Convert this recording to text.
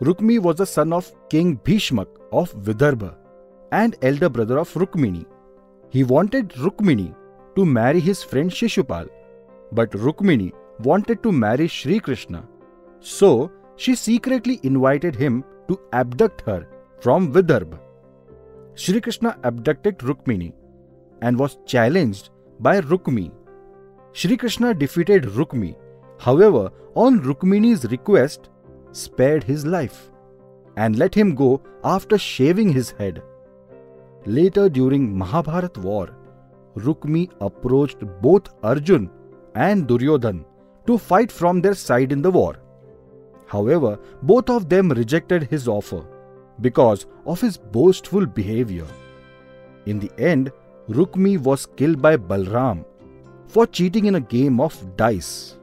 Rukmi was the son of King Bhishmak of Vidarbha and elder brother of Rukmini. He wanted Rukmini to marry his friend Shishupal, but Rukmini wanted to marry Sri Krishna. So she secretly invited him to abduct her from Vidarbha. Sri Krishna abducted Rukmini and was challenged by Rukmi. Sri Krishna defeated Rukmi, however, on Rukmini's request, spared his life and let him go after shaving his head. Later during Mahabharat war, Rukmi approached both Arjun and Duryodhan to fight from their side in the war. However, both of them rejected his offer because of his boastful behavior. In the end, Rukmi was killed by Balram for cheating in a game of dice.